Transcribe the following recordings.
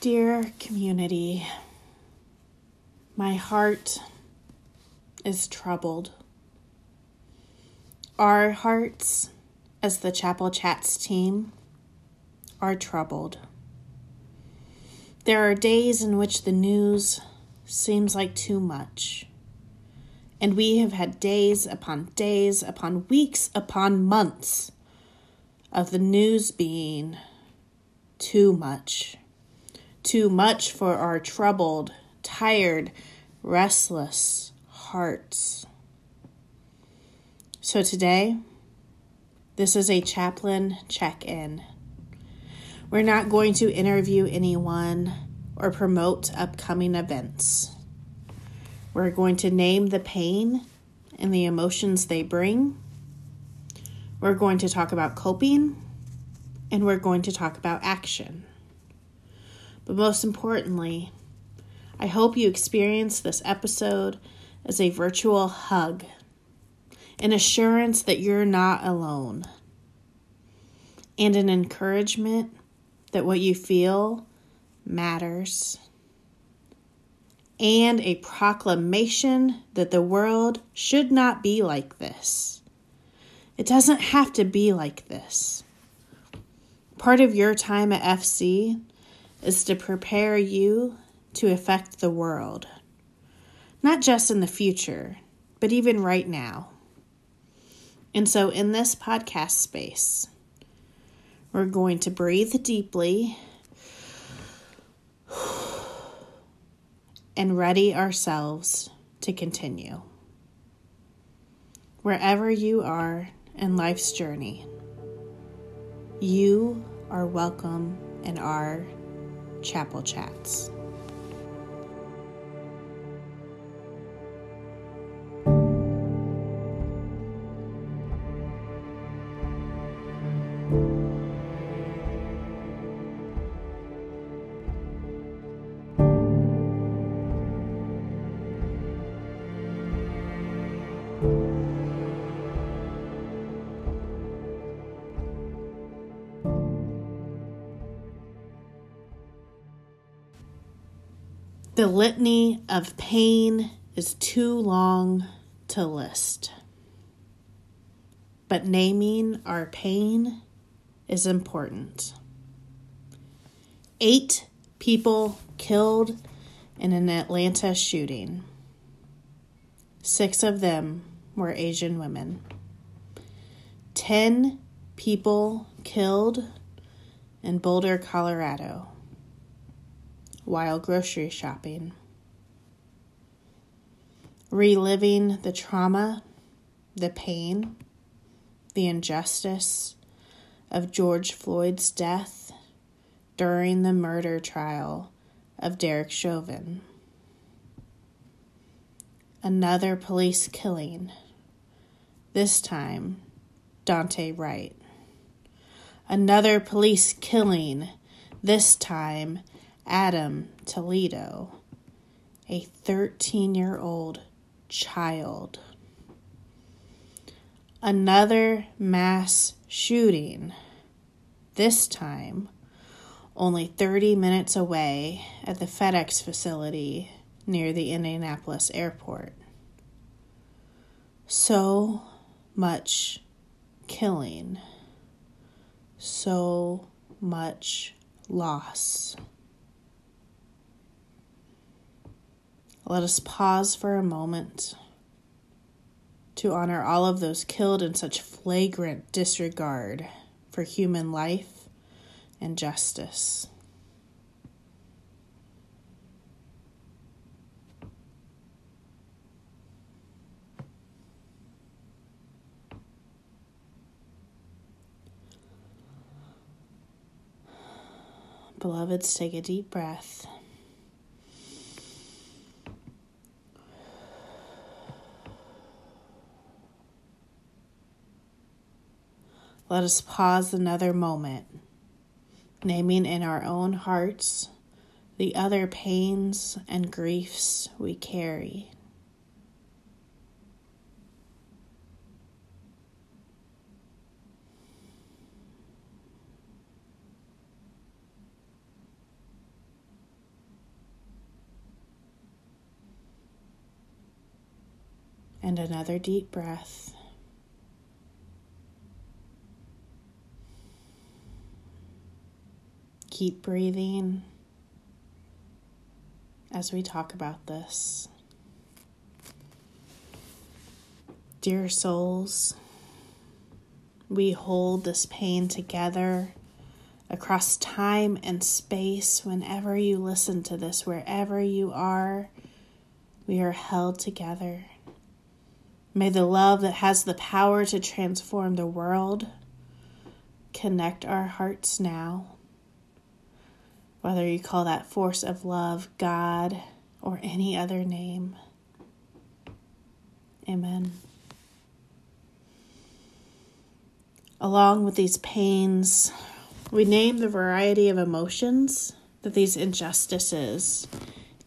Dear community, my heart is troubled. Our hearts, as the Chapel Chats team, are troubled. There are days in which the news seems like too much. And we have had days upon days upon weeks upon months of the news being too much. Too much for our troubled, tired, restless hearts. So today, this is a chaplain check in. We're not going to interview anyone or promote upcoming events. We're going to name the pain and the emotions they bring. We're going to talk about coping and we're going to talk about action. But most importantly, I hope you experience this episode as a virtual hug, an assurance that you're not alone, and an encouragement that what you feel matters, and a proclamation that the world should not be like this. It doesn't have to be like this. Part of your time at FC is to prepare you to affect the world, not just in the future, but even right now. And so, in this podcast space, we're going to breathe deeply and ready ourselves to continue. Wherever you are in life's journey, you are welcome and our chapel chats. The litany of pain is too long to list. But naming our pain is important. Eight people killed in an Atlanta shooting. Six of them were Asian women. Ten people killed in Boulder, Colorado while grocery shopping. Reliving the trauma, the pain, the injustice of George Floyd's death during the murder trial of Derek Chauvin. Another police killing, this time Daunte Wright. Another police killing, this time Adam Toledo, a 13 year old child. Another mass shooting, this time only 30 minutes away at the FedEx facility near the Indianapolis airport. So much killing, so much loss. Let us pause for a moment to honor all of those killed in such flagrant disregard for human life and justice. Beloveds, take a deep breath. Let us pause another moment, naming in our own hearts the other pains and griefs we carry. And another deep breath. Keep breathing as we talk about this. Dear souls, we hold this pain together across time and space whenever you listen to this, wherever you are. We are held together. May the love that has the power to transform the world connect our hearts now. Whether you call that force of love God or any other name. Amen. Along with these pains, we name the variety of emotions that these injustices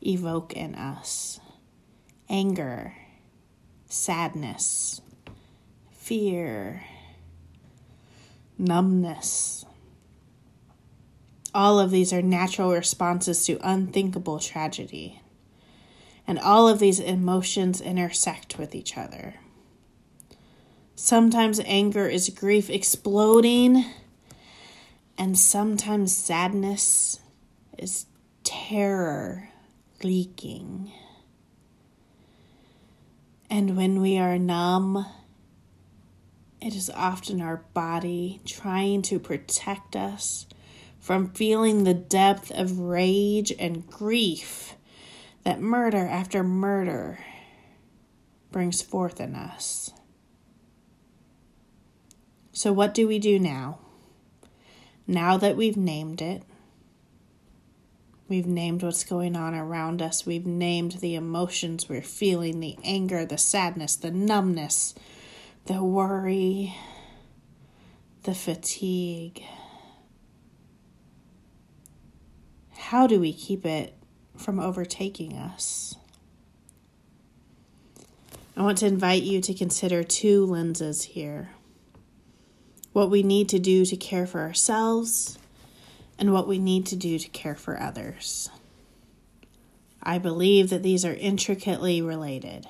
evoke in us anger, sadness, fear, numbness. All of these are natural responses to unthinkable tragedy. And all of these emotions intersect with each other. Sometimes anger is grief exploding and sometimes sadness is terror leaking. And when we are numb, it is often our body trying to protect us from feeling the depth of rage and grief that murder after murder brings forth in us. So, what do we do now? Now that we've named it, we've named what's going on around us, we've named the emotions we're feeling the anger, the sadness, the numbness, the worry, the fatigue. How do we keep it from overtaking us? I want to invite you to consider two lenses here what we need to do to care for ourselves, and what we need to do to care for others. I believe that these are intricately related.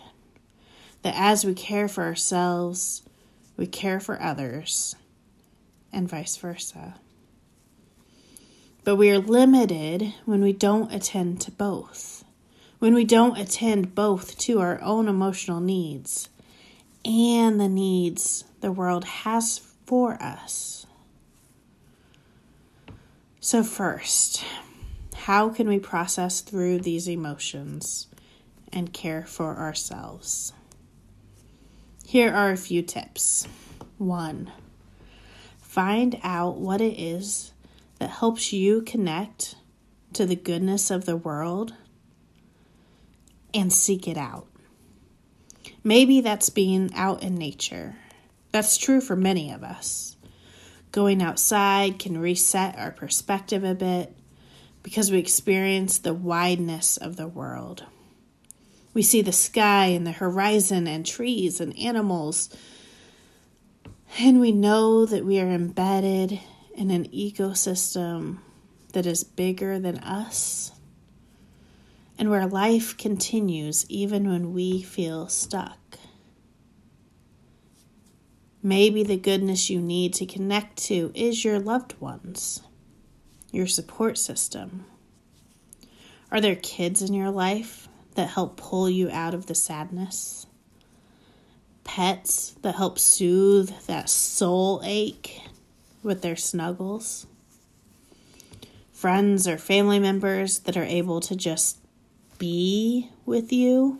That as we care for ourselves, we care for others, and vice versa. But we are limited when we don't attend to both. When we don't attend both to our own emotional needs and the needs the world has for us. So, first, how can we process through these emotions and care for ourselves? Here are a few tips. One, find out what it is that helps you connect to the goodness of the world and seek it out. Maybe that's being out in nature that's true for many of us. Going outside can reset our perspective a bit because we experience the wideness of the world. We see the sky and the horizon and trees and animals, and we know that we are embedded in an ecosystem that is bigger than us and where life continues even when we feel stuck. Maybe the goodness you need to connect to is your loved ones, your support system. Are there kids in your life that help pull you out of the sadness? Pets that help soothe that soul ache with their snuggles? Friends or family members that are able to just be with you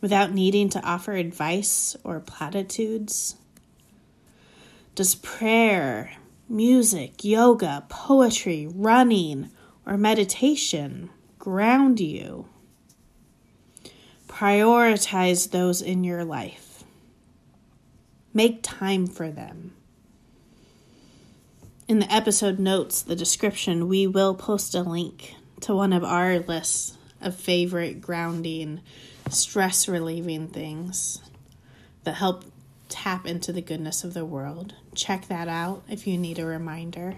without needing to offer advice or platitudes? Does prayer, music, yoga, poetry, running, or meditation ground you? Prioritize those in your life. Make time for them. In the episode notes, the description, we will post a link to one of our lists of favorite grounding, stress relieving things that help tap into the goodness of the world. Check that out if you need a reminder.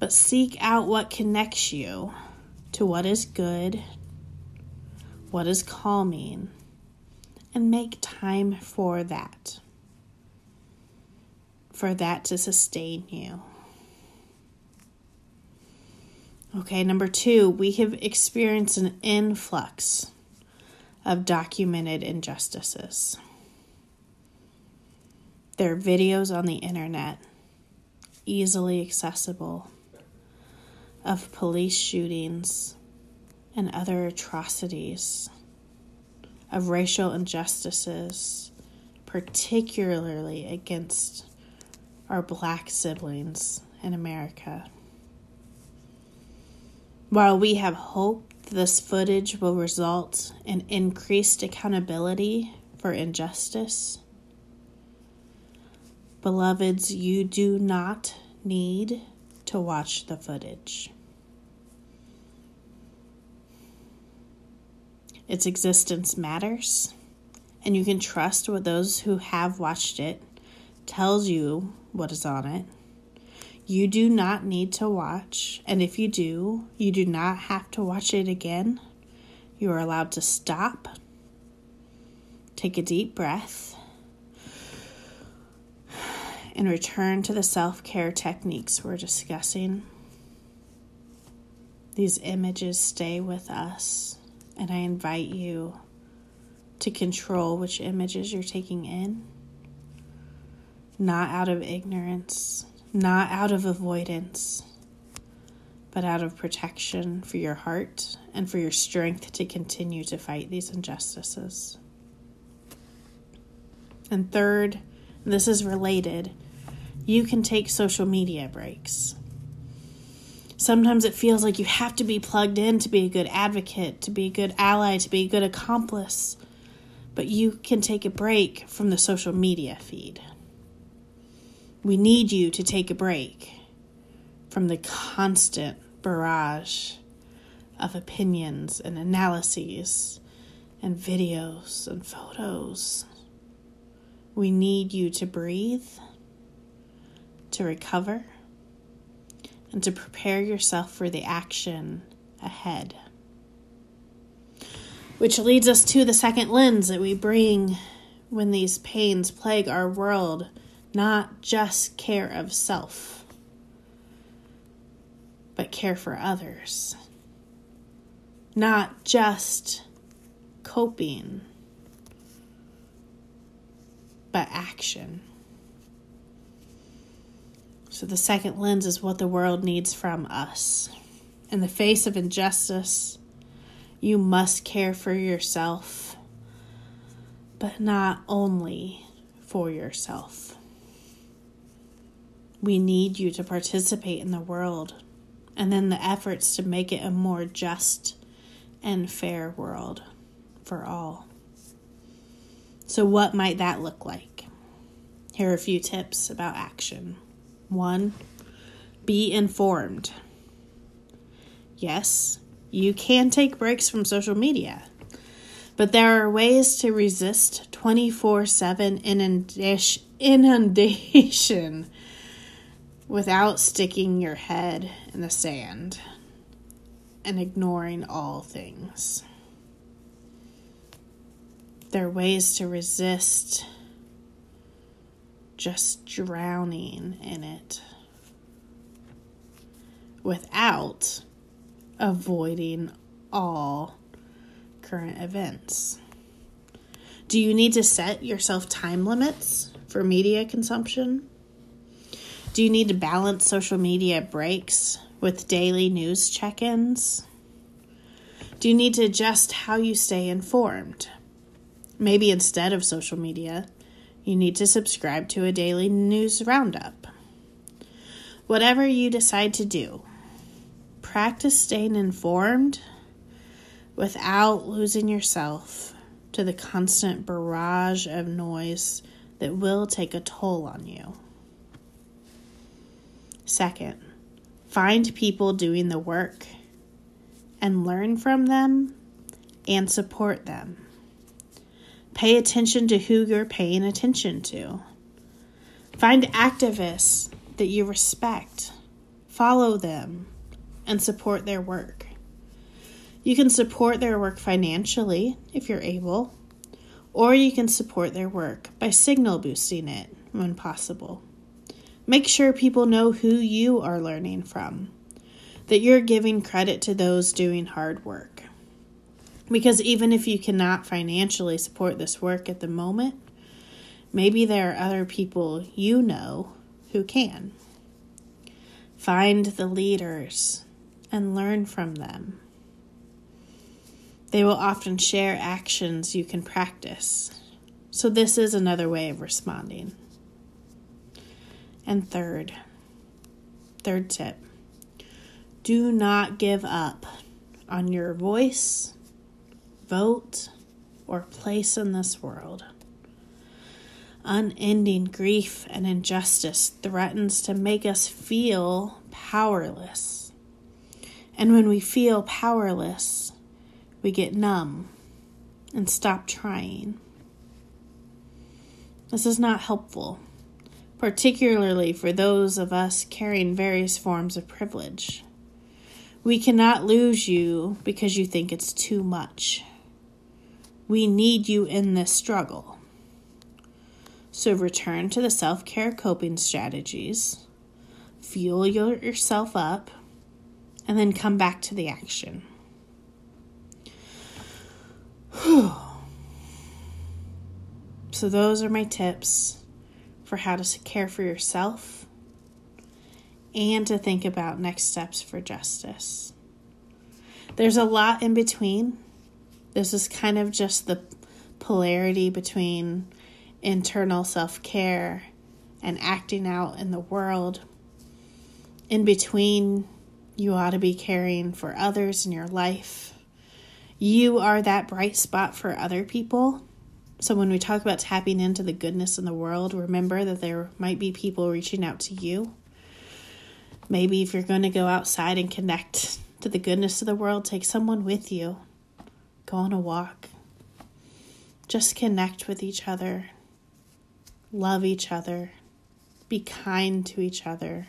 But seek out what connects you to what is good, what is calming, and make time for that. For that to sustain you. Okay, number two, we have experienced an influx of documented injustices. There are videos on the internet, easily accessible, of police shootings and other atrocities, of racial injustices, particularly against our black siblings in America. While we have hope this footage will result in increased accountability for injustice, beloveds, you do not need to watch the footage. Its existence matters, and you can trust what those who have watched it tells you what is on it you do not need to watch, and if you do, you do not have to watch it again. You are allowed to stop, take a deep breath, and return to the self care techniques we're discussing. These images stay with us, and I invite you to control which images you're taking in, not out of ignorance not out of avoidance, but out of protection for your heart and for your strength to continue to fight these injustices. And third, this is related, you can take social media breaks. Sometimes it feels like you have to be plugged in to be a good advocate, to be a good ally, to be a good accomplice. But you can take a break from the social media feed. We need you to take a break from the constant barrage of opinions and analyses and videos and photos. We need you to breathe, to recover, and to prepare yourself for the action ahead. Which leads us to the second lens that we bring when these pains plague our world not just care of self, but care for others. Not just coping, but action. So, the second lens is what the world needs from us. In the face of injustice, you must care for yourself, but not only for yourself. We need you to participate in the world and then the efforts to make it a more just and fair world for all. So, what might that look like? Here are a few tips about action. One, be informed. Yes, you can take breaks from social media, but there are ways to resist 24 7 inundation without sticking your head in the sand and ignoring all things. There are ways to resist just drowning in it without avoiding all current events. Do you need to set yourself time limits for media consumption? Do you need to balance social media breaks with daily news check ins? Do you need to adjust how you stay informed? Maybe instead of social media, you need to subscribe to a daily news roundup. Whatever you decide to do, practice staying informed without losing yourself to the constant barrage of noise that will take a toll on you. Second, find people doing the work and learn from them and support them. Pay attention to who you're paying attention to. Find activists that you respect, follow them, and support their work. You can support their work financially if you're able, or you can support their work by signal boosting it when possible. Make sure people know who you are learning from, that you're giving credit to those doing hard work. Because even if you cannot financially support this work at the moment, maybe there are other people you know who can. Find the leaders and learn from them. They will often share actions you can practice. So, this is another way of responding. And third, third tip do not give up on your voice, vote, or place in this world. Unending grief and injustice threatens to make us feel powerless. And when we feel powerless, we get numb and stop trying. This is not helpful, particularly for those of us carrying various forms of privilege. We cannot lose you because you think it's too much. We need you in this struggle. So return to the self care coping strategies, fuel yourself up, and then come back to the action. So, those are my tips for how to care for yourself and to think about next steps for justice. There's a lot in between. This is kind of just the polarity between internal self care and acting out in the world. In between, you ought to be caring for others in your life. You are that bright spot for other people so, when we talk about tapping into the goodness in the world, remember that there might be people reaching out to you. Maybe if you're going to go outside and connect to the goodness of the world, take someone with you. Go on a walk. Just connect with each other. Love each other. Be kind to each other.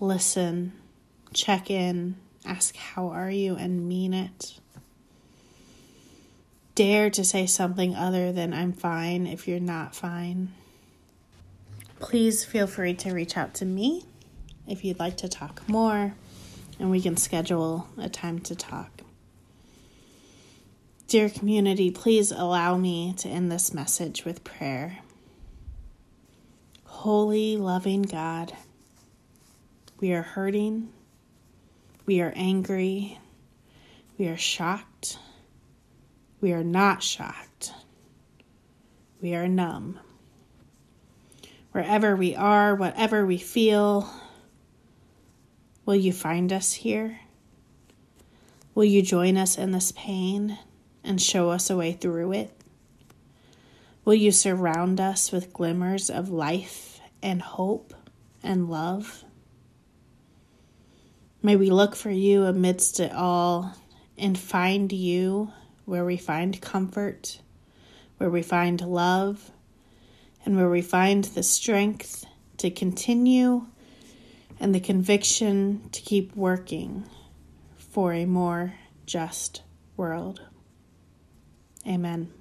Listen. Check in. Ask, How are you? and mean it dare to say something other than I'm fine if you're not fine. Please feel free to reach out to me if you'd like to talk more, and we can schedule a time to talk. Dear community, please allow me to end this message with prayer. Holy, loving God, we are hurting, we are angry, we are shocked we are not shocked. We are numb. Wherever we are, whatever we feel, will you find us here? Will you join us in this pain and show us a way through it? Will you surround us with glimmers of life and hope and love? May we look for you amidst it all and find you where we find comfort, where we find love, and where we find the strength to continue and the conviction to keep working for a more just world. Amen.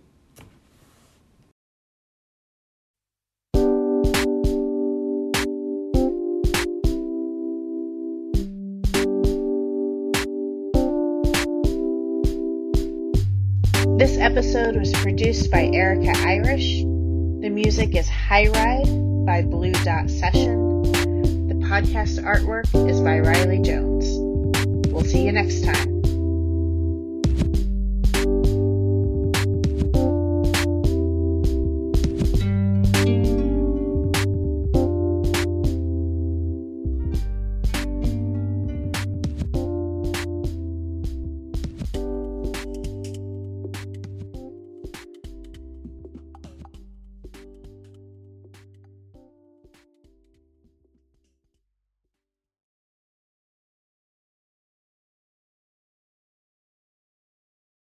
This episode was produced by Erica Irish. The music is High Ride by Blue Dot Session. The podcast artwork is by Riley Jones. We'll see you next time.